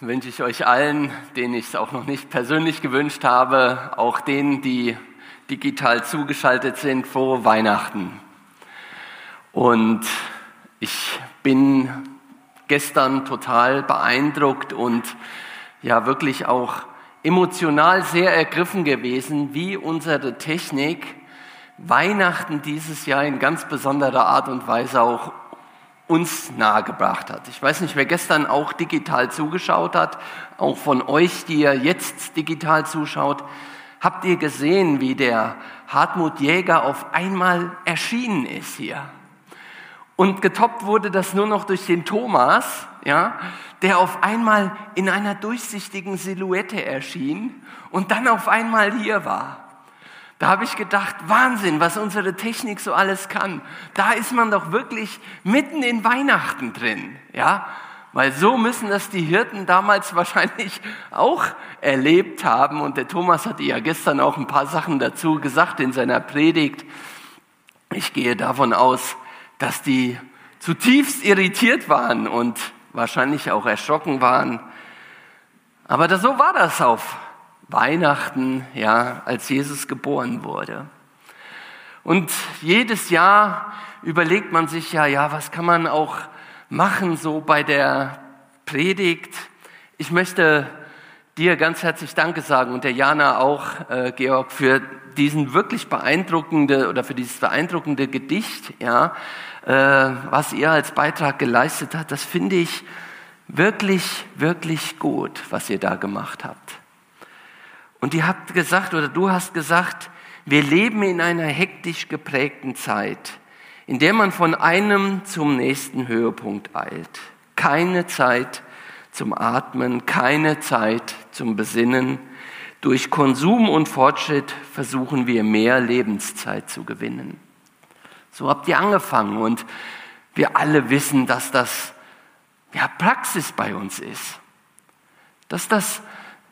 wünsche ich euch allen, denen ich es auch noch nicht persönlich gewünscht habe, auch denen, die digital zugeschaltet sind, frohe Weihnachten. Und ich bin gestern total beeindruckt und ja wirklich auch emotional sehr ergriffen gewesen, wie unsere Technik Weihnachten dieses Jahr in ganz besonderer Art und Weise auch uns nahegebracht hat. Ich weiß nicht, wer gestern auch digital zugeschaut hat, auch von euch, die ihr jetzt digital zuschaut, habt ihr gesehen, wie der Hartmut Jäger auf einmal erschienen ist hier. Und getoppt wurde das nur noch durch den Thomas, ja, der auf einmal in einer durchsichtigen Silhouette erschien und dann auf einmal hier war. Da habe ich gedacht, Wahnsinn, was unsere Technik so alles kann. Da ist man doch wirklich mitten in Weihnachten drin, ja? Weil so müssen das die Hirten damals wahrscheinlich auch erlebt haben. Und der Thomas hatte ja gestern auch ein paar Sachen dazu gesagt in seiner Predigt. Ich gehe davon aus, dass die zutiefst irritiert waren und wahrscheinlich auch erschrocken waren. Aber das, so war das auf Weihnachten, ja, als Jesus geboren wurde. Und jedes Jahr überlegt man sich ja, ja, was kann man auch machen so bei der Predigt? Ich möchte dir ganz herzlich Danke sagen und der Jana auch, äh, Georg, für diesen wirklich beeindruckende oder für dieses beeindruckende Gedicht, ja, äh, was ihr als Beitrag geleistet habt. Das finde ich wirklich, wirklich gut, was ihr da gemacht habt. Und ihr habt gesagt oder du hast gesagt, wir leben in einer hektisch geprägten Zeit, in der man von einem zum nächsten Höhepunkt eilt. Keine Zeit zum Atmen, keine Zeit zum Besinnen. Durch Konsum und Fortschritt versuchen wir mehr Lebenszeit zu gewinnen. So habt ihr angefangen und wir alle wissen, dass das ja Praxis bei uns ist. Dass das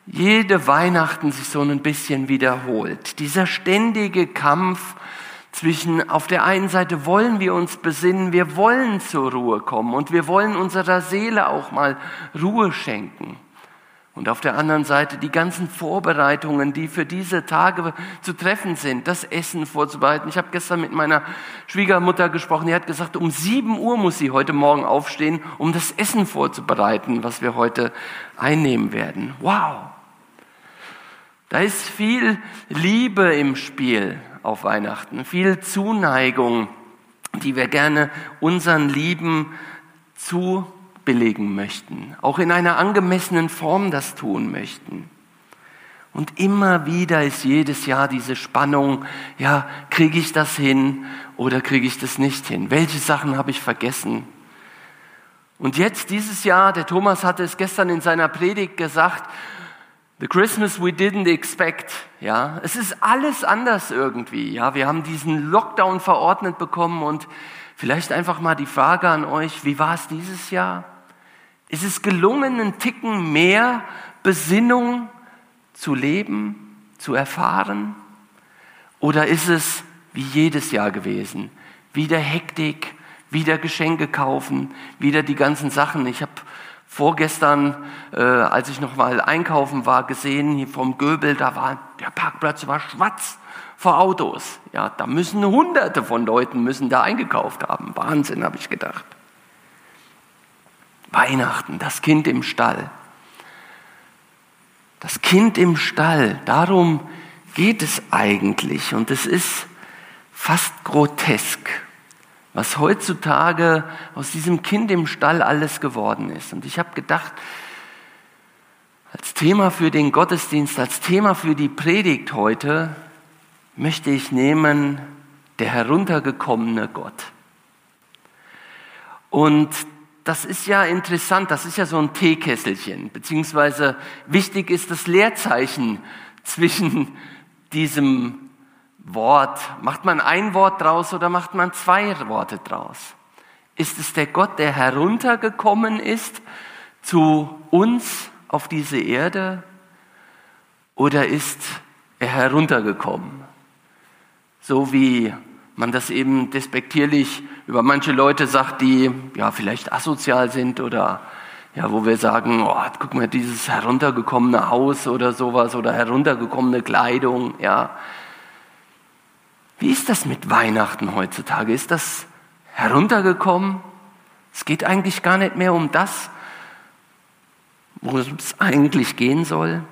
jede Weihnachten sich so ein bisschen wiederholt. Dieser ständige Kampf zwischen, auf der einen Seite wollen wir uns besinnen, wir wollen zur Ruhe kommen und wir wollen unserer Seele auch mal Ruhe schenken. Und auf der anderen Seite die ganzen Vorbereitungen, die für diese Tage zu treffen sind, das Essen vorzubereiten. Ich habe gestern mit meiner Schwiegermutter gesprochen, die hat gesagt, um sieben Uhr muss sie heute Morgen aufstehen, um das Essen vorzubereiten, was wir heute einnehmen werden. Wow! Da ist viel Liebe im Spiel auf Weihnachten, viel Zuneigung, die wir gerne unseren Lieben zubelegen möchten, auch in einer angemessenen Form das tun möchten. Und immer wieder ist jedes Jahr diese Spannung, ja, kriege ich das hin oder kriege ich das nicht hin? Welche Sachen habe ich vergessen? Und jetzt dieses Jahr, der Thomas hatte es gestern in seiner Predigt gesagt, The Christmas we didn't expect. Ja, es ist alles anders irgendwie. Ja, wir haben diesen Lockdown verordnet bekommen und vielleicht einfach mal die Frage an euch: Wie war es dieses Jahr? Ist es gelungen, einen Ticken mehr Besinnung zu leben, zu erfahren? Oder ist es wie jedes Jahr gewesen? Wieder Hektik, wieder Geschenke kaufen, wieder die ganzen Sachen. Ich habe vorgestern, äh, als ich noch mal einkaufen war, gesehen hier vom Göbel, da war der Parkplatz war schwarz vor Autos. Ja, da müssen Hunderte von Leuten müssen da eingekauft haben. Wahnsinn, habe ich gedacht. Weihnachten, das Kind im Stall. Das Kind im Stall, darum geht es eigentlich und es ist fast grotesk was heutzutage aus diesem Kind im Stall alles geworden ist. Und ich habe gedacht, als Thema für den Gottesdienst, als Thema für die Predigt heute möchte ich nehmen der heruntergekommene Gott. Und das ist ja interessant, das ist ja so ein Teekesselchen, beziehungsweise wichtig ist das Leerzeichen zwischen diesem Wort. Macht man ein Wort draus oder macht man zwei Worte draus? Ist es der Gott, der heruntergekommen ist zu uns auf diese Erde? Oder ist er heruntergekommen? So wie man das eben despektierlich über manche Leute sagt, die ja vielleicht asozial sind oder Ja, wo wir sagen, oh, guck mal, dieses heruntergekommene Haus oder sowas oder heruntergekommene Kleidung, ja. Wie ist das mit Weihnachten heutzutage? Ist das heruntergekommen? Es geht eigentlich gar nicht mehr um das, worum es eigentlich gehen soll.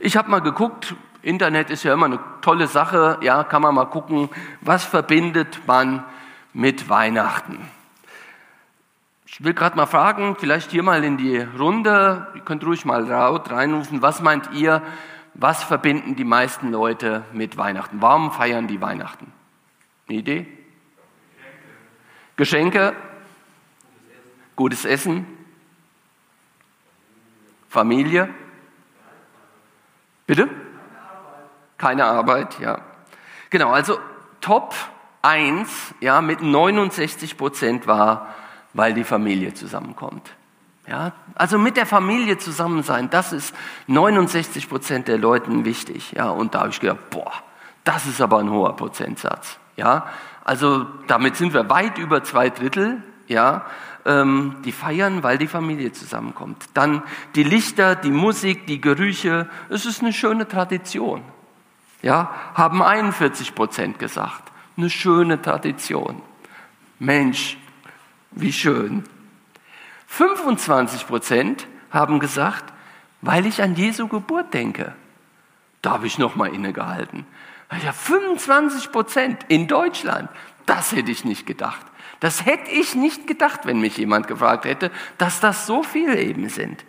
Ich habe mal geguckt, Internet ist ja immer eine tolle Sache, ja, kann man mal gucken, was verbindet man mit Weihnachten. Ich will gerade mal fragen, vielleicht hier mal in die Runde, ihr könnt ruhig mal laut reinrufen, was meint ihr, was verbinden die meisten Leute mit Weihnachten? Warum feiern die Weihnachten? Eine Idee? Geschenke? Gutes Essen? Familie? Bitte? Keine Arbeit, ja. Genau, also Top 1 ja, mit 69 Prozent war weil die Familie zusammenkommt. Ja, also mit der Familie zusammen sein, das ist 69 Prozent der Leuten wichtig. Ja, und da habe ich gedacht, boah, das ist aber ein hoher Prozentsatz. Ja, also damit sind wir weit über zwei Drittel. Ja, ähm, die feiern, weil die Familie zusammenkommt. Dann die Lichter, die Musik, die Gerüche. Es ist eine schöne Tradition. Ja, haben 41 Prozent gesagt. Eine schöne Tradition. Mensch, wie schön. 25 Prozent haben gesagt, weil ich an Jesu Geburt denke. Da habe ich nochmal innegehalten. Ja, 25 Prozent in Deutschland, das hätte ich nicht gedacht. Das hätte ich nicht gedacht, wenn mich jemand gefragt hätte, dass das so viele eben sind.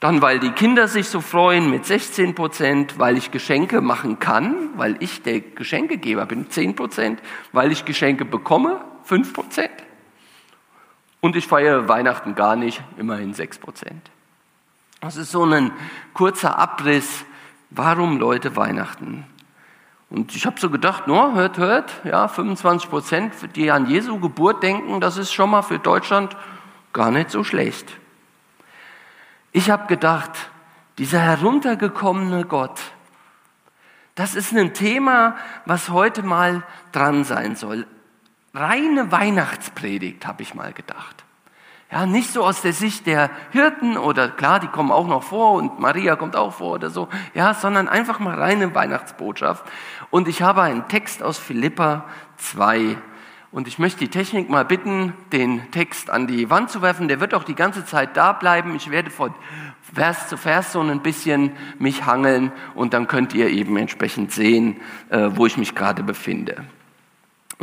Dann, weil die Kinder sich so freuen mit 16 Prozent, weil ich Geschenke machen kann, weil ich der Geschenkegeber bin, 10 Prozent, weil ich Geschenke bekomme, 5 Prozent. Und ich feiere Weihnachten gar nicht, immerhin 6 Prozent. Das ist so ein kurzer Abriss, warum Leute Weihnachten. Und ich habe so gedacht, no, hört, hört, ja, 25 Prozent, die an Jesu Geburt denken, das ist schon mal für Deutschland gar nicht so schlecht. Ich habe gedacht, dieser heruntergekommene Gott, das ist ein Thema, was heute mal dran sein soll reine Weihnachtspredigt, habe ich mal gedacht. Ja, nicht so aus der Sicht der Hirten oder klar, die kommen auch noch vor und Maria kommt auch vor oder so, ja, sondern einfach mal reine Weihnachtsbotschaft. Und ich habe einen Text aus Philippa 2 und ich möchte die Technik mal bitten, den Text an die Wand zu werfen. Der wird auch die ganze Zeit da bleiben. Ich werde von Vers zu Vers so ein bisschen mich hangeln und dann könnt ihr eben entsprechend sehen, äh, wo ich mich gerade befinde.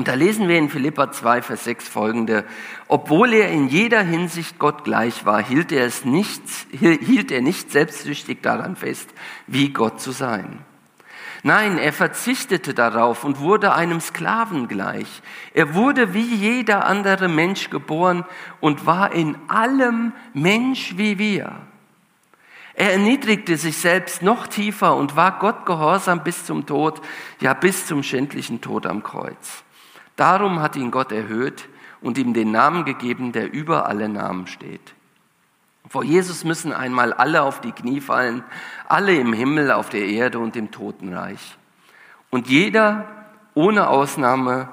Und da lesen wir in Philippa 2, Vers 6 folgende, obwohl er in jeder Hinsicht Gott gleich war, hielt er es nicht, hielt er nicht selbstsüchtig daran fest, wie Gott zu sein. Nein, er verzichtete darauf und wurde einem Sklaven gleich. Er wurde wie jeder andere Mensch geboren und war in allem Mensch wie wir. Er erniedrigte sich selbst noch tiefer und war Gott gehorsam bis zum Tod, ja bis zum schändlichen Tod am Kreuz. Darum hat ihn Gott erhöht und ihm den Namen gegeben, der über alle Namen steht. Vor Jesus müssen einmal alle auf die Knie fallen, alle im Himmel, auf der Erde und im Totenreich. Und jeder, ohne Ausnahme,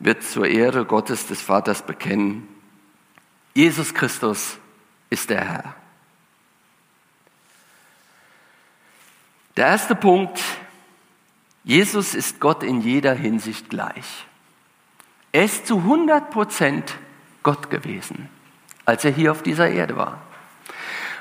wird zur Ehre Gottes des Vaters bekennen, Jesus Christus ist der Herr. Der erste Punkt, Jesus ist Gott in jeder Hinsicht gleich. Er ist zu 100 Prozent Gott gewesen, als er hier auf dieser Erde war.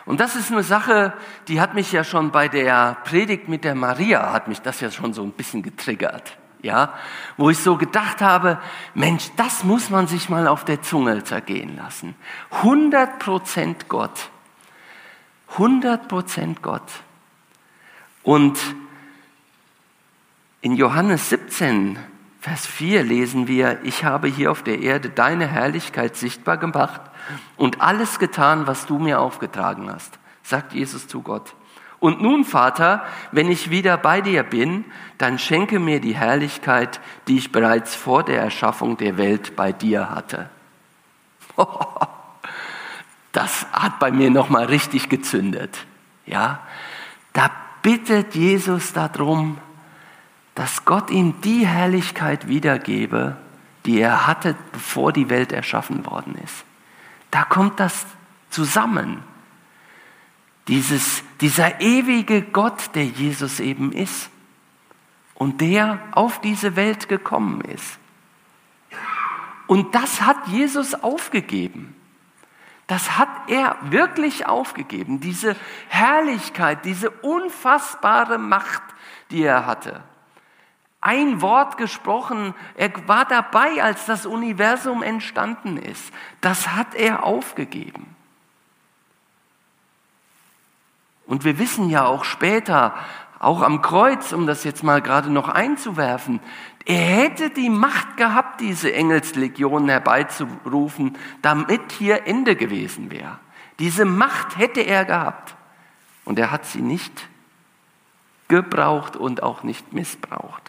Und das ist eine Sache, die hat mich ja schon bei der Predigt mit der Maria, hat mich das ja schon so ein bisschen getriggert. Ja, wo ich so gedacht habe, Mensch, das muss man sich mal auf der Zunge zergehen lassen. 100 Prozent Gott. 100 Prozent Gott. Und in Johannes 17 Vers 4 lesen wir, ich habe hier auf der Erde deine Herrlichkeit sichtbar gemacht und alles getan, was du mir aufgetragen hast, sagt Jesus zu Gott. Und nun, Vater, wenn ich wieder bei dir bin, dann schenke mir die Herrlichkeit, die ich bereits vor der Erschaffung der Welt bei dir hatte. Das hat bei mir noch mal richtig gezündet. Ja, da bittet Jesus darum, dass Gott ihm die Herrlichkeit wiedergebe, die er hatte, bevor die Welt erschaffen worden ist. Da kommt das zusammen. Dieses, dieser ewige Gott, der Jesus eben ist und der auf diese Welt gekommen ist. Und das hat Jesus aufgegeben. Das hat er wirklich aufgegeben, diese Herrlichkeit, diese unfassbare Macht, die er hatte. Ein Wort gesprochen, er war dabei, als das Universum entstanden ist. Das hat er aufgegeben. Und wir wissen ja auch später, auch am Kreuz, um das jetzt mal gerade noch einzuwerfen, er hätte die Macht gehabt, diese Engelslegionen herbeizurufen, damit hier Ende gewesen wäre. Diese Macht hätte er gehabt. Und er hat sie nicht gebraucht und auch nicht missbraucht.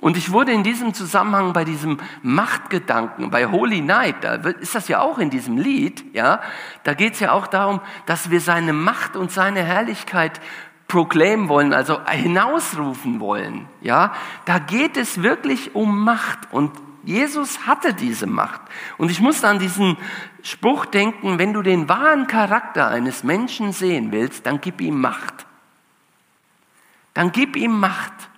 Und ich wurde in diesem Zusammenhang bei diesem Machtgedanken, bei Holy Night, da ist das ja auch in diesem Lied, ja, da geht es ja auch darum, dass wir seine Macht und seine Herrlichkeit proclaim wollen, also hinausrufen wollen, ja. Da geht es wirklich um Macht und Jesus hatte diese Macht. Und ich musste an diesen Spruch denken, wenn du den wahren Charakter eines Menschen sehen willst, dann gib ihm Macht. Dann gib ihm Macht.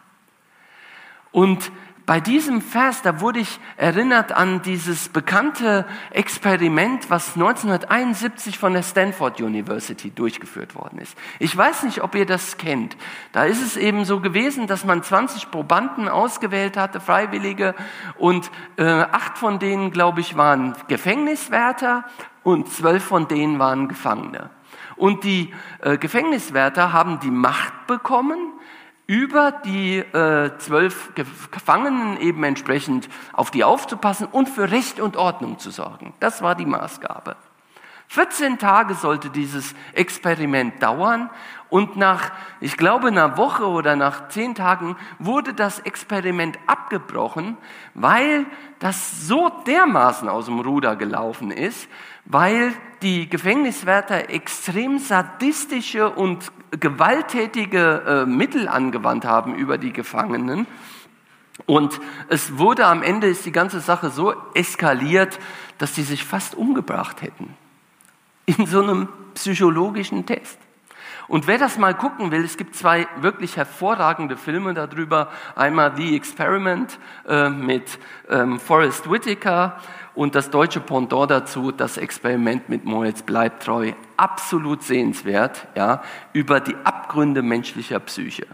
Und bei diesem Vers, da wurde ich erinnert an dieses bekannte Experiment, was 1971 von der Stanford University durchgeführt worden ist. Ich weiß nicht, ob ihr das kennt. Da ist es eben so gewesen, dass man 20 Probanden ausgewählt hatte, Freiwillige, und äh, acht von denen, glaube ich, waren Gefängniswärter und zwölf von denen waren Gefangene. Und die äh, Gefängniswärter haben die Macht bekommen, über die äh, zwölf Gefangenen eben entsprechend auf die aufzupassen und für Recht und Ordnung zu sorgen. Das war die Maßgabe. 14 Tage sollte dieses Experiment dauern und nach, ich glaube, einer Woche oder nach zehn Tagen wurde das Experiment abgebrochen, weil das so dermaßen aus dem Ruder gelaufen ist, weil die Gefängniswärter extrem sadistische und gewalttätige äh, Mittel angewandt haben über die Gefangenen. Und es wurde am Ende, ist die ganze Sache so eskaliert, dass die sich fast umgebracht hätten. In so einem psychologischen Test. Und wer das mal gucken will, es gibt zwei wirklich hervorragende Filme darüber. Einmal The Experiment äh, mit ähm, Forrest Whitaker und das deutsche Pendant dazu, das Experiment mit Moritz bleibt treu, absolut sehenswert, ja, über die Abgründe menschlicher Psyche.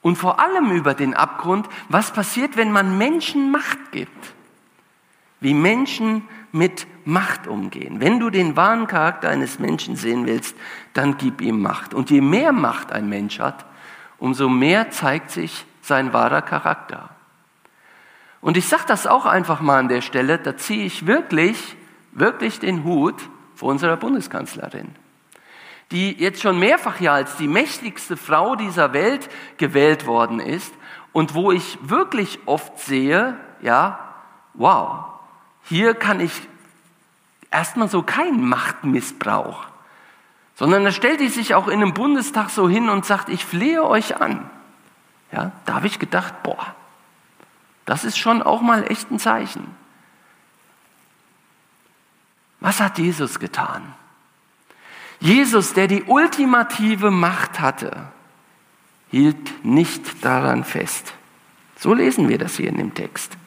Und vor allem über den Abgrund, was passiert, wenn man Menschen Macht gibt. Wie Menschen mit Macht umgehen. Wenn du den wahren Charakter eines Menschen sehen willst, dann gib ihm Macht. Und je mehr Macht ein Mensch hat, umso mehr zeigt sich sein wahrer Charakter. Und ich sage das auch einfach mal an der Stelle, da ziehe ich wirklich, wirklich den Hut vor unserer Bundeskanzlerin, die jetzt schon mehrfach ja als die mächtigste Frau dieser Welt gewählt worden ist und wo ich wirklich oft sehe, ja, wow, hier kann ich erstmal so keinen Machtmissbrauch, sondern da stellt die sich auch in einem Bundestag so hin und sagt, ich flehe euch an. Ja, da habe ich gedacht, boah, das ist schon auch mal echt ein Zeichen. Was hat Jesus getan? Jesus, der die ultimative Macht hatte, hielt nicht daran fest. So lesen wir das hier in dem Text.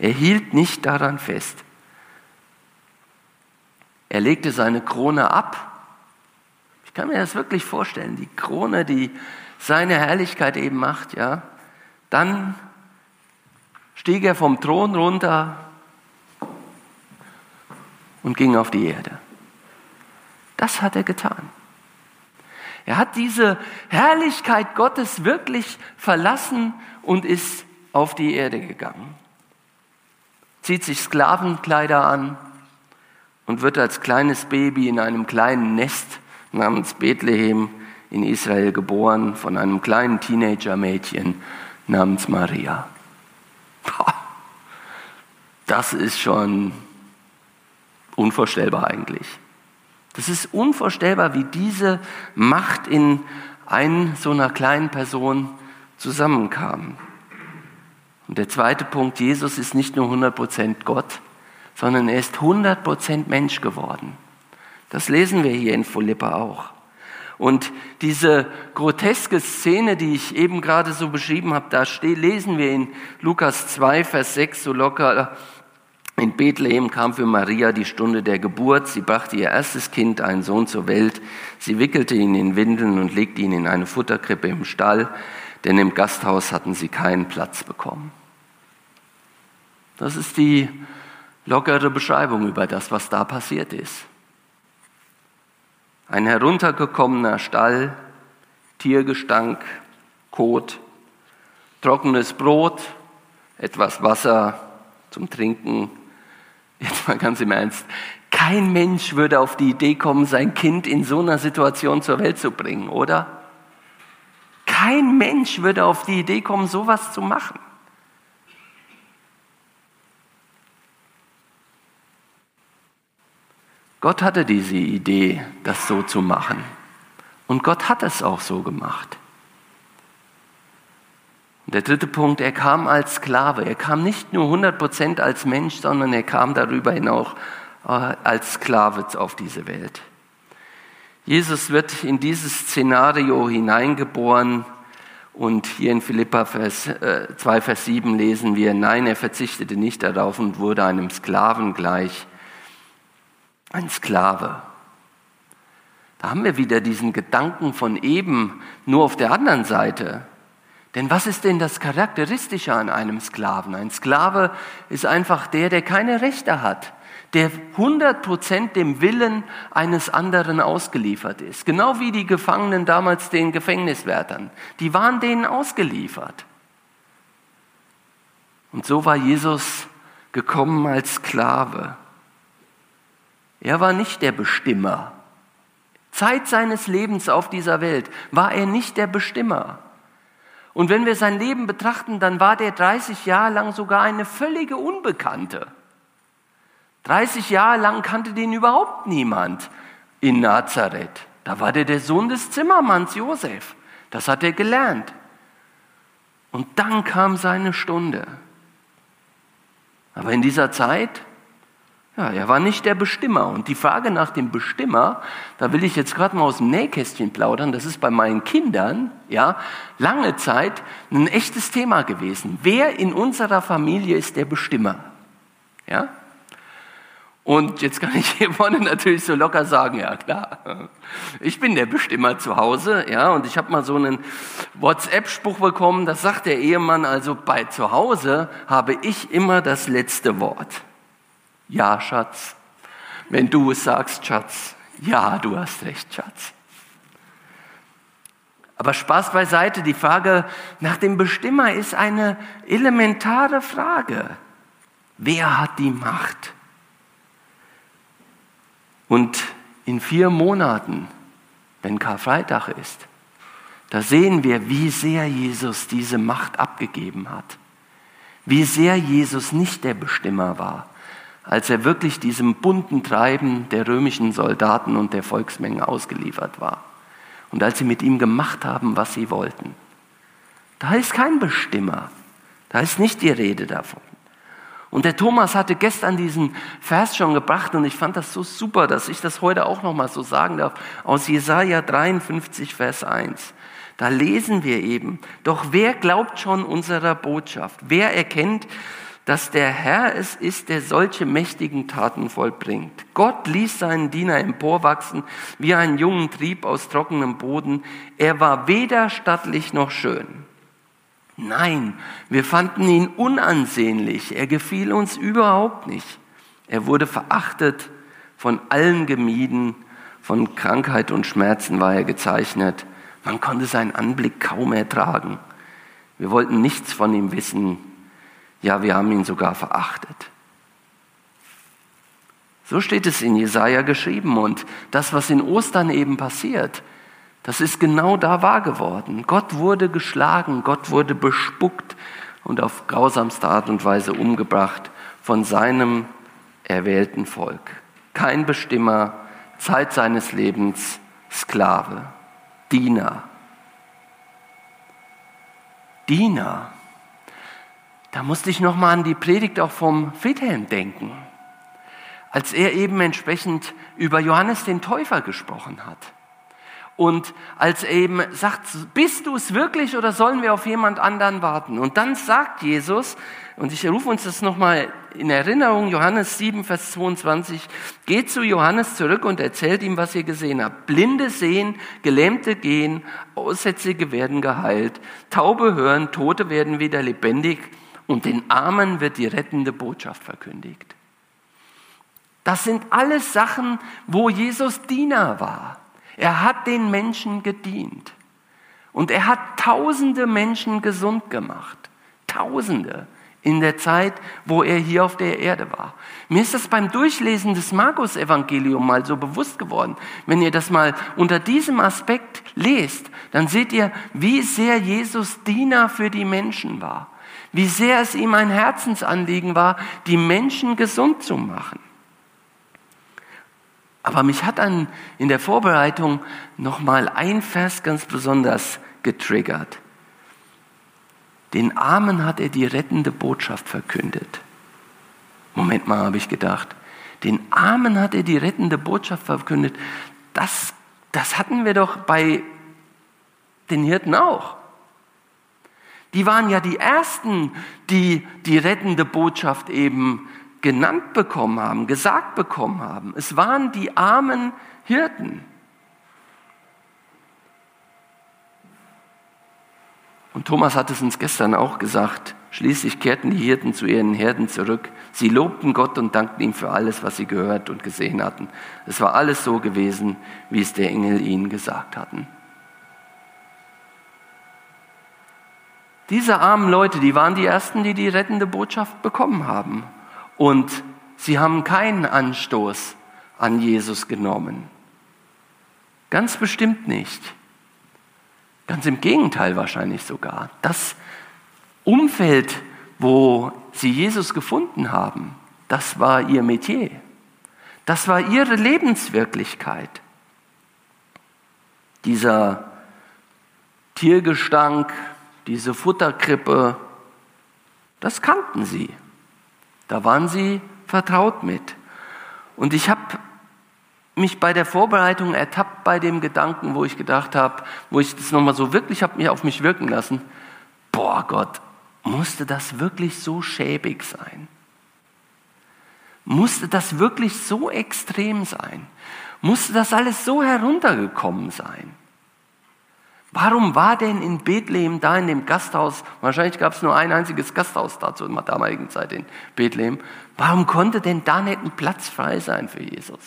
Er hielt nicht daran fest. Er legte seine Krone ab. Ich kann mir das wirklich vorstellen, die Krone, die seine Herrlichkeit eben macht, ja. Dann stieg er vom Thron runter und ging auf die Erde. Das hat er getan. Er hat diese Herrlichkeit Gottes wirklich verlassen und ist auf die Erde gegangen. Zieht sich Sklavenkleider an und wird als kleines Baby in einem kleinen Nest namens Bethlehem in Israel geboren von einem kleinen Teenager-Mädchen namens Maria. Das ist schon unvorstellbar eigentlich. Das ist unvorstellbar, wie diese Macht in ein, so einer kleinen Person zusammenkam. Und der zweite Punkt, Jesus ist nicht nur 100% Gott, sondern er ist 100% Mensch geworden. Das lesen wir hier in Philippa auch. Und diese groteske Szene, die ich eben gerade so beschrieben habe, da lesen wir in Lukas 2, Vers 6 so locker. In Bethlehem kam für Maria die Stunde der Geburt. Sie brachte ihr erstes Kind, einen Sohn, zur Welt. Sie wickelte ihn in Windeln und legte ihn in eine Futterkrippe im Stall, denn im Gasthaus hatten sie keinen Platz bekommen. Das ist die lockere Beschreibung über das, was da passiert ist. Ein heruntergekommener Stall, Tiergestank, Kot, trockenes Brot, etwas Wasser zum Trinken. Jetzt mal ganz im Ernst. Kein Mensch würde auf die Idee kommen, sein Kind in so einer Situation zur Welt zu bringen, oder? Kein Mensch würde auf die Idee kommen, sowas zu machen. Gott hatte diese Idee, das so zu machen. Und Gott hat es auch so gemacht. Und der dritte Punkt, er kam als Sklave. Er kam nicht nur 100% als Mensch, sondern er kam darüber hinaus äh, als Sklave auf diese Welt. Jesus wird in dieses Szenario hineingeboren und hier in Philippa Vers, äh, 2, Vers 7 lesen wir, nein, er verzichtete nicht darauf und wurde einem Sklaven gleich ein Sklave. Da haben wir wieder diesen Gedanken von eben, nur auf der anderen Seite. Denn was ist denn das Charakteristische an einem Sklaven? Ein Sklave ist einfach der, der keine Rechte hat, der 100% dem Willen eines anderen ausgeliefert ist. Genau wie die Gefangenen damals den Gefängniswärtern. Die waren denen ausgeliefert. Und so war Jesus gekommen als Sklave. Er war nicht der Bestimmer. Zeit seines Lebens auf dieser Welt war er nicht der Bestimmer. Und wenn wir sein Leben betrachten, dann war der 30 Jahre lang sogar eine völlige Unbekannte. 30 Jahre lang kannte den überhaupt niemand in Nazareth. Da war der der Sohn des Zimmermanns Josef. Das hat er gelernt. Und dann kam seine Stunde. Aber in dieser Zeit ja, er war nicht der Bestimmer. Und die Frage nach dem Bestimmer, da will ich jetzt gerade mal aus dem Nähkästchen plaudern, das ist bei meinen Kindern, ja, lange Zeit ein echtes Thema gewesen. Wer in unserer Familie ist der Bestimmer? Ja? Und jetzt kann ich hier vorne natürlich so locker sagen, ja klar, ich bin der Bestimmer zu Hause, ja, und ich habe mal so einen WhatsApp-Spruch bekommen, das sagt der Ehemann, also bei zu Hause habe ich immer das letzte Wort. Ja, Schatz. Wenn du es sagst, Schatz. Ja, du hast recht, Schatz. Aber Spaß beiseite, die Frage nach dem Bestimmer ist eine elementare Frage. Wer hat die Macht? Und in vier Monaten, wenn Karfreitag ist, da sehen wir, wie sehr Jesus diese Macht abgegeben hat. Wie sehr Jesus nicht der Bestimmer war, als er wirklich diesem bunten Treiben der römischen Soldaten und der Volksmenge ausgeliefert war. Und als sie mit ihm gemacht haben, was sie wollten. Da ist kein Bestimmer. Da ist nicht die Rede davon. Und der Thomas hatte gestern diesen Vers schon gebracht und ich fand das so super, dass ich das heute auch nochmal so sagen darf. Aus Jesaja 53, Vers 1. Da lesen wir eben, doch wer glaubt schon unserer Botschaft? Wer erkennt, dass der Herr es ist, der solche mächtigen Taten vollbringt. Gott ließ seinen Diener emporwachsen wie einen jungen Trieb aus trockenem Boden. Er war weder stattlich noch schön. Nein, wir fanden ihn unansehnlich. Er gefiel uns überhaupt nicht. Er wurde verachtet, von allen gemieden, von Krankheit und Schmerzen war er gezeichnet. Man konnte seinen Anblick kaum ertragen. Wir wollten nichts von ihm wissen. Ja, wir haben ihn sogar verachtet. So steht es in Jesaja geschrieben und das, was in Ostern eben passiert, das ist genau da wahr geworden. Gott wurde geschlagen, Gott wurde bespuckt und auf grausamste Art und Weise umgebracht von seinem erwählten Volk. Kein Bestimmer, Zeit seines Lebens, Sklave, Diener. Diener. Da musste ich nochmal an die Predigt auch vom Friedhelm denken. als er eben entsprechend über Johannes den Täufer gesprochen hat. Und als er eben sagt, bist du es wirklich oder sollen wir auf jemand anderen warten? Und dann sagt Jesus, und ich rufe uns das nochmal in Erinnerung, Johannes 7, Vers 22, geht zu Johannes zurück und erzählt ihm, was ihr gesehen habt. Blinde sehen, Gelähmte gehen, Aussätzige werden geheilt, Taube hören, Tote werden wieder lebendig und den Armen wird die rettende Botschaft verkündigt. Das sind alles Sachen, wo Jesus Diener war. Er hat den Menschen gedient. Und er hat tausende Menschen gesund gemacht. Tausende in der Zeit, wo er hier auf der Erde war. Mir ist das beim Durchlesen des Markus-Evangelium mal so bewusst geworden. Wenn ihr das mal unter diesem Aspekt lest, dann seht ihr, wie sehr Jesus Diener für die Menschen war. Wie sehr es ihm ein Herzensanliegen war, die Menschen gesund zu machen. Aber mich hat dann in der Vorbereitung nochmal ein Vers ganz besonders getriggert. Den Armen hat er die rettende Botschaft verkündet. Moment mal, habe ich gedacht. Den Armen hat er die rettende Botschaft verkündet. Das, das hatten wir doch bei den Hirten auch. Die waren ja die Ersten, die die rettende Botschaft eben genannt bekommen haben, gesagt bekommen haben. Es waren die armen Hirten. Und Thomas hat es uns gestern auch gesagt. Schließlich kehrten die Hirten zu ihren Herden zurück. Sie lobten Gott und dankten ihm für alles, was sie gehört und gesehen hatten. Es war alles so gewesen, wie es der Engel ihnen gesagt hatten. Diese armen Leute, die waren die Ersten, die die rettende Botschaft bekommen haben. Und sie haben keinen Anstoß an Jesus genommen. Ganz bestimmt nicht. Ganz im Gegenteil wahrscheinlich sogar. Das Umfeld, wo sie Jesus gefunden haben, das war ihr Metier. Das war ihre Lebenswirklichkeit. Dieser Tiergestank, diese Futterkrippe, das kannten sie. Da waren sie vertraut mit. Und ich habe mich bei der Vorbereitung ertappt bei dem Gedanken, wo ich gedacht habe, wo ich das nochmal so wirklich habe mir auf mich wirken lassen. Boah Gott, musste das wirklich so schäbig sein? Musste das wirklich so extrem sein? Musste das alles so heruntergekommen sein? Warum war denn in Bethlehem da in dem Gasthaus, wahrscheinlich gab es nur ein einziges Gasthaus da zur damaligen Zeit in Bethlehem, warum konnte denn da nicht ein Platz frei sein für Jesus?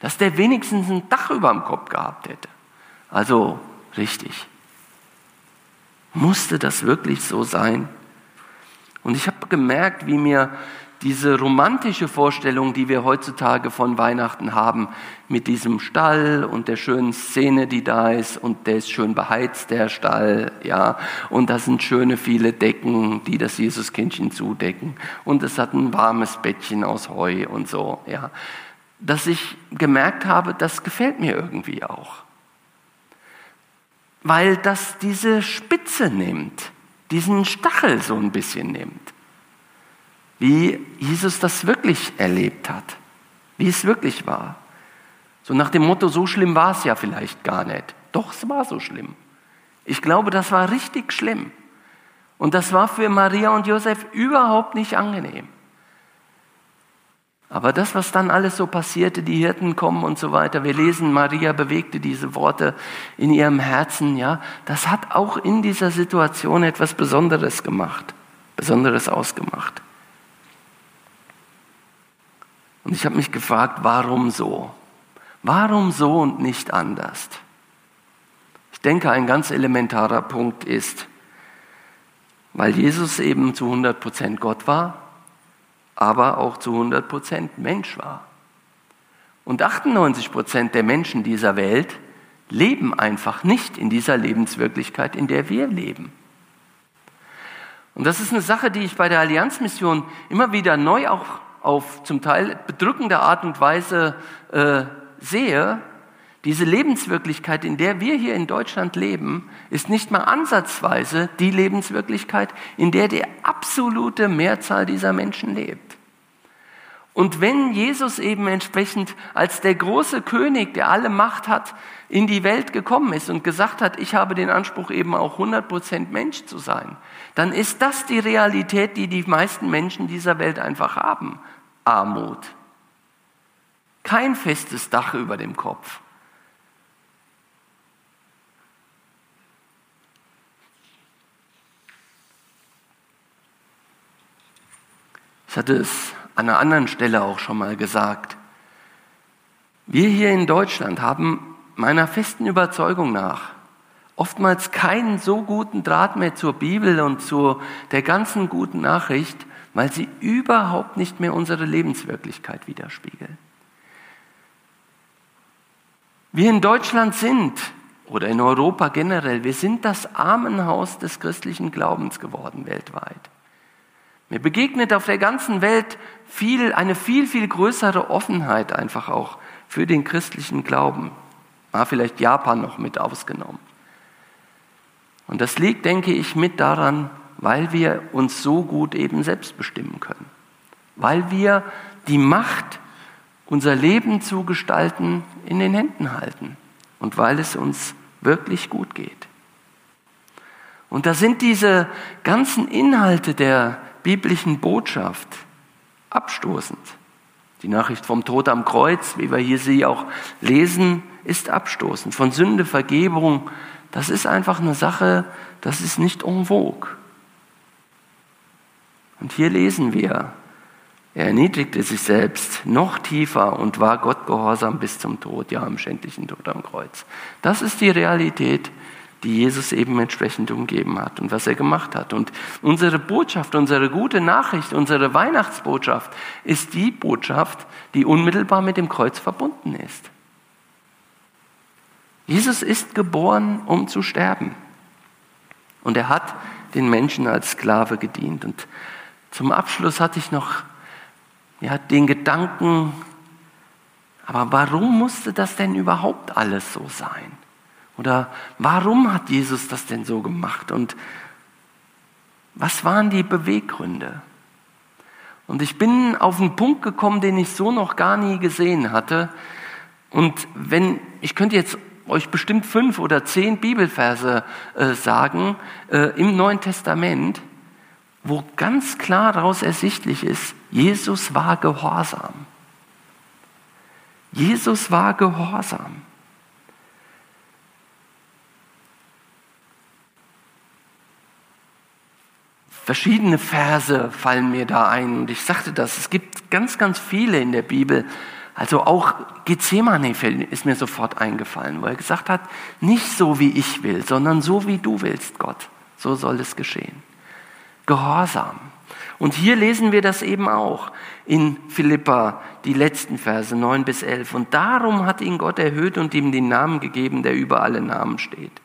Dass der wenigstens ein Dach über dem Kopf gehabt hätte. Also richtig. Musste das wirklich so sein? Und ich habe gemerkt, wie mir diese romantische Vorstellung, die wir heutzutage von Weihnachten haben, mit diesem Stall und der schönen Szene, die da ist, und der ist schön beheizt, der Stall, ja, und da sind schöne viele Decken, die das Jesuskindchen zudecken, und es hat ein warmes Bettchen aus Heu und so, ja, dass ich gemerkt habe, das gefällt mir irgendwie auch. Weil das diese Spitze nimmt, diesen Stachel so ein bisschen nimmt wie Jesus das wirklich erlebt hat, wie es wirklich war. So nach dem Motto, so schlimm war es ja vielleicht gar nicht. Doch, es war so schlimm. Ich glaube, das war richtig schlimm. Und das war für Maria und Josef überhaupt nicht angenehm. Aber das, was dann alles so passierte, die Hirten kommen und so weiter, wir lesen, Maria bewegte diese Worte in ihrem Herzen, ja, das hat auch in dieser Situation etwas Besonderes gemacht, Besonderes ausgemacht. Und ich habe mich gefragt, warum so? Warum so und nicht anders? Ich denke, ein ganz elementarer Punkt ist, weil Jesus eben zu 100% Gott war, aber auch zu 100% Mensch war. Und 98% der Menschen dieser Welt leben einfach nicht in dieser Lebenswirklichkeit, in der wir leben. Und das ist eine Sache, die ich bei der Allianzmission immer wieder neu auch auf zum Teil bedrückende Art und Weise äh, sehe, diese Lebenswirklichkeit, in der wir hier in Deutschland leben, ist nicht mal ansatzweise die Lebenswirklichkeit, in der die absolute Mehrzahl dieser Menschen lebt. Und wenn Jesus eben entsprechend als der große König, der alle Macht hat, in die Welt gekommen ist und gesagt hat, ich habe den Anspruch eben auch 100% Mensch zu sein, dann ist das die Realität, die die meisten Menschen dieser Welt einfach haben. Armut. Kein festes Dach über dem Kopf. Ich hatte es an einer anderen Stelle auch schon mal gesagt. Wir hier in Deutschland haben meiner festen Überzeugung nach oftmals keinen so guten Draht mehr zur Bibel und zu der ganzen guten Nachricht, weil sie überhaupt nicht mehr unsere Lebenswirklichkeit widerspiegeln. Wir in Deutschland sind, oder in Europa generell, wir sind das Armenhaus des christlichen Glaubens geworden weltweit. Mir begegnet auf der ganzen Welt viel, eine viel, viel größere Offenheit einfach auch für den christlichen Glauben. War vielleicht Japan noch mit ausgenommen. Und das liegt, denke ich, mit daran, weil wir uns so gut eben selbst bestimmen können. Weil wir die Macht, unser Leben zu gestalten, in den Händen halten. Und weil es uns wirklich gut geht. Und da sind diese ganzen Inhalte der biblischen Botschaft abstoßend. Die Nachricht vom Tod am Kreuz, wie wir hier sie auch lesen, ist abstoßend. Von Sünde, Vergebung, das ist einfach eine Sache, das ist nicht en vogue. Und hier lesen wir, er erniedrigte sich selbst noch tiefer und war Gott gehorsam bis zum Tod, ja, im schändlichen Tod am Kreuz. Das ist die Realität, die Jesus eben entsprechend umgeben hat und was er gemacht hat. Und unsere Botschaft, unsere gute Nachricht, unsere Weihnachtsbotschaft ist die Botschaft, die unmittelbar mit dem Kreuz verbunden ist. Jesus ist geboren, um zu sterben. Und er hat den Menschen als Sklave gedient. Und zum Abschluss hatte ich noch ja, den Gedanken, aber warum musste das denn überhaupt alles so sein? Oder warum hat Jesus das denn so gemacht? Und was waren die Beweggründe? Und ich bin auf einen Punkt gekommen, den ich so noch gar nie gesehen hatte. Und wenn, ich könnte jetzt euch bestimmt fünf oder zehn Bibelverse äh, sagen äh, im Neuen Testament, wo ganz klar daraus ersichtlich ist, Jesus war gehorsam. Jesus war gehorsam. Verschiedene Verse fallen mir da ein und ich sagte das, es gibt ganz, ganz viele in der Bibel. Also auch Gethsemane ist mir sofort eingefallen, wo er gesagt hat, nicht so wie ich will, sondern so wie du willst, Gott. So soll es geschehen. Gehorsam. Und hier lesen wir das eben auch in Philippa, die letzten Verse 9 bis 11. Und darum hat ihn Gott erhöht und ihm den Namen gegeben, der über alle Namen steht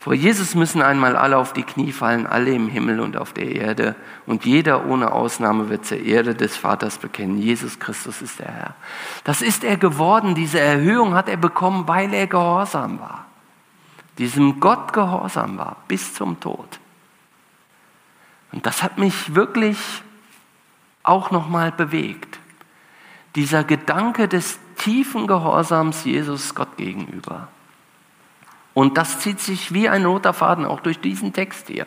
vor Jesus müssen einmal alle auf die Knie fallen, alle im Himmel und auf der Erde. Und jeder ohne Ausnahme wird zur Ehre des Vaters bekennen. Jesus Christus ist der Herr. Das ist er geworden. Diese Erhöhung hat er bekommen, weil er gehorsam war. Diesem Gott gehorsam war bis zum Tod. Und das hat mich wirklich auch nochmal bewegt. Dieser Gedanke des tiefen Gehorsams Jesus Gott gegenüber. Und das zieht sich wie ein roter Faden auch durch diesen Text hier.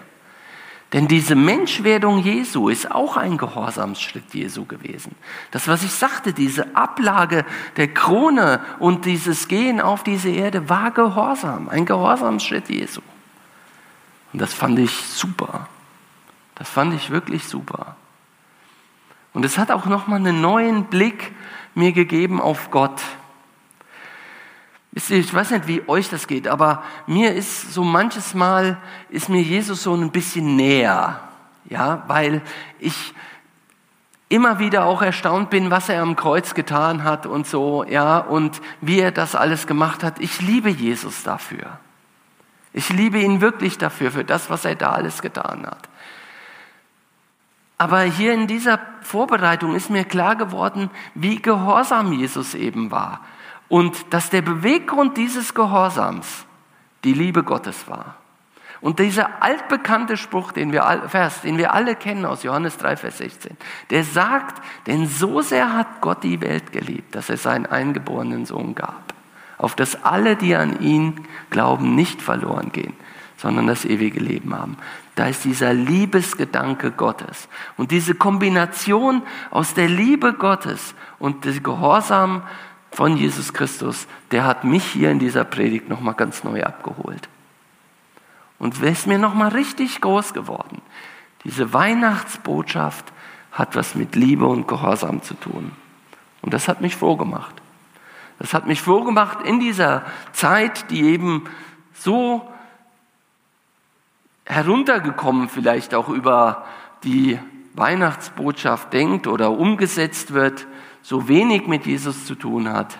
Denn diese Menschwerdung Jesu ist auch ein Gehorsamsschritt Jesu gewesen. Das, was ich sagte, diese Ablage der Krone und dieses Gehen auf diese Erde war Gehorsam, ein Gehorsamsschritt Jesu. Und das fand ich super. Das fand ich wirklich super. Und es hat auch nochmal einen neuen Blick mir gegeben auf Gott. Ich weiß nicht, wie euch das geht, aber mir ist so manches Mal, ist mir Jesus so ein bisschen näher. Ja, weil ich immer wieder auch erstaunt bin, was er am Kreuz getan hat und so, ja, und wie er das alles gemacht hat. Ich liebe Jesus dafür. Ich liebe ihn wirklich dafür, für das, was er da alles getan hat. Aber hier in dieser Vorbereitung ist mir klar geworden, wie gehorsam Jesus eben war und dass der Beweggrund dieses Gehorsams die Liebe Gottes war. Und dieser altbekannte Spruch, den wir, Vers, den wir alle kennen aus Johannes 3, Vers 16, der sagt, denn so sehr hat Gott die Welt geliebt, dass er seinen eingeborenen Sohn gab, auf dass alle, die an ihn glauben, nicht verloren gehen, sondern das ewige Leben haben. Da ist dieser Liebesgedanke Gottes. Und diese Kombination aus der Liebe Gottes und dem Gehorsam von Jesus Christus, der hat mich hier in dieser Predigt nochmal ganz neu abgeholt. Und ist mir nochmal richtig groß geworden. Diese Weihnachtsbotschaft hat was mit Liebe und Gehorsam zu tun. Und das hat mich froh gemacht. Das hat mich froh gemacht in dieser Zeit, die eben so heruntergekommen vielleicht auch über die Weihnachtsbotschaft denkt oder umgesetzt wird, so wenig mit Jesus zu tun hat.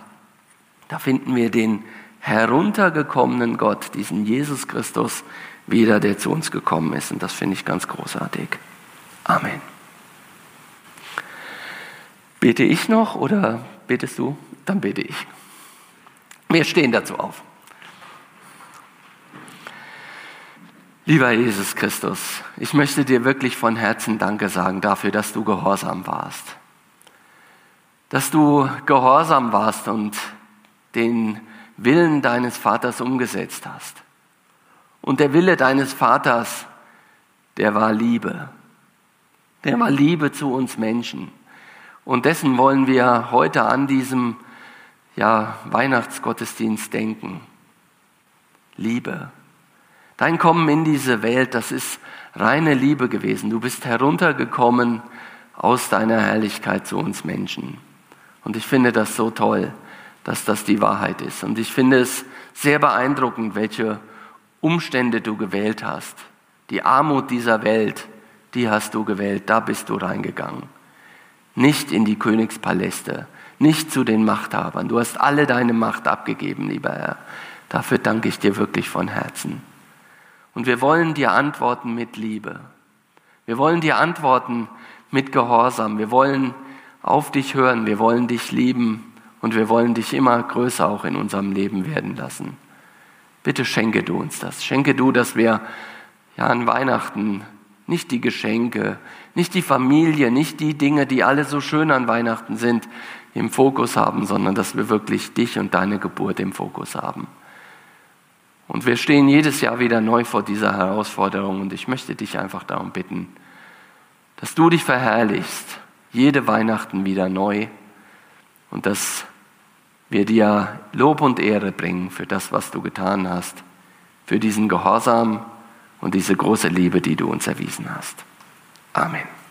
Da finden wir den heruntergekommenen Gott, diesen Jesus Christus, wieder, der zu uns gekommen ist. Und das finde ich ganz großartig. Amen. Bete ich noch oder betest du? Dann bete ich. Wir stehen dazu auf. Lieber Jesus Christus, ich möchte dir wirklich von Herzen Danke sagen dafür, dass du gehorsam warst. Dass du gehorsam warst und den Willen deines Vaters umgesetzt hast. Und der Wille deines Vaters, der war Liebe. Der war Liebe zu uns Menschen. Und dessen wollen wir heute an diesem ja, Weihnachtsgottesdienst denken. Liebe. Dein Kommen in diese Welt, das ist reine Liebe gewesen. Du bist heruntergekommen aus deiner Herrlichkeit zu uns Menschen. Und ich finde das so toll, dass das die Wahrheit ist. Und ich finde es sehr beeindruckend, welche Umstände du gewählt hast. Die Armut dieser Welt, die hast du gewählt, da bist du reingegangen. Nicht in die Königspaläste, nicht zu den Machthabern. Du hast alle deine Macht abgegeben, lieber Herr. Dafür danke ich dir wirklich von Herzen. Und wir wollen dir antworten mit Liebe. Wir wollen dir antworten mit Gehorsam. Wir wollen auf dich hören. Wir wollen dich lieben. Und wir wollen dich immer größer auch in unserem Leben werden lassen. Bitte schenke du uns das. Schenke du, dass wir ja an Weihnachten nicht die Geschenke, nicht die Familie, nicht die Dinge, die alle so schön an Weihnachten sind, im Fokus haben, sondern dass wir wirklich dich und deine Geburt im Fokus haben. Und wir stehen jedes Jahr wieder neu vor dieser Herausforderung und ich möchte dich einfach darum bitten, dass du dich verherrlichst, jede Weihnachten wieder neu und dass wir dir Lob und Ehre bringen für das, was du getan hast, für diesen Gehorsam und diese große Liebe, die du uns erwiesen hast. Amen.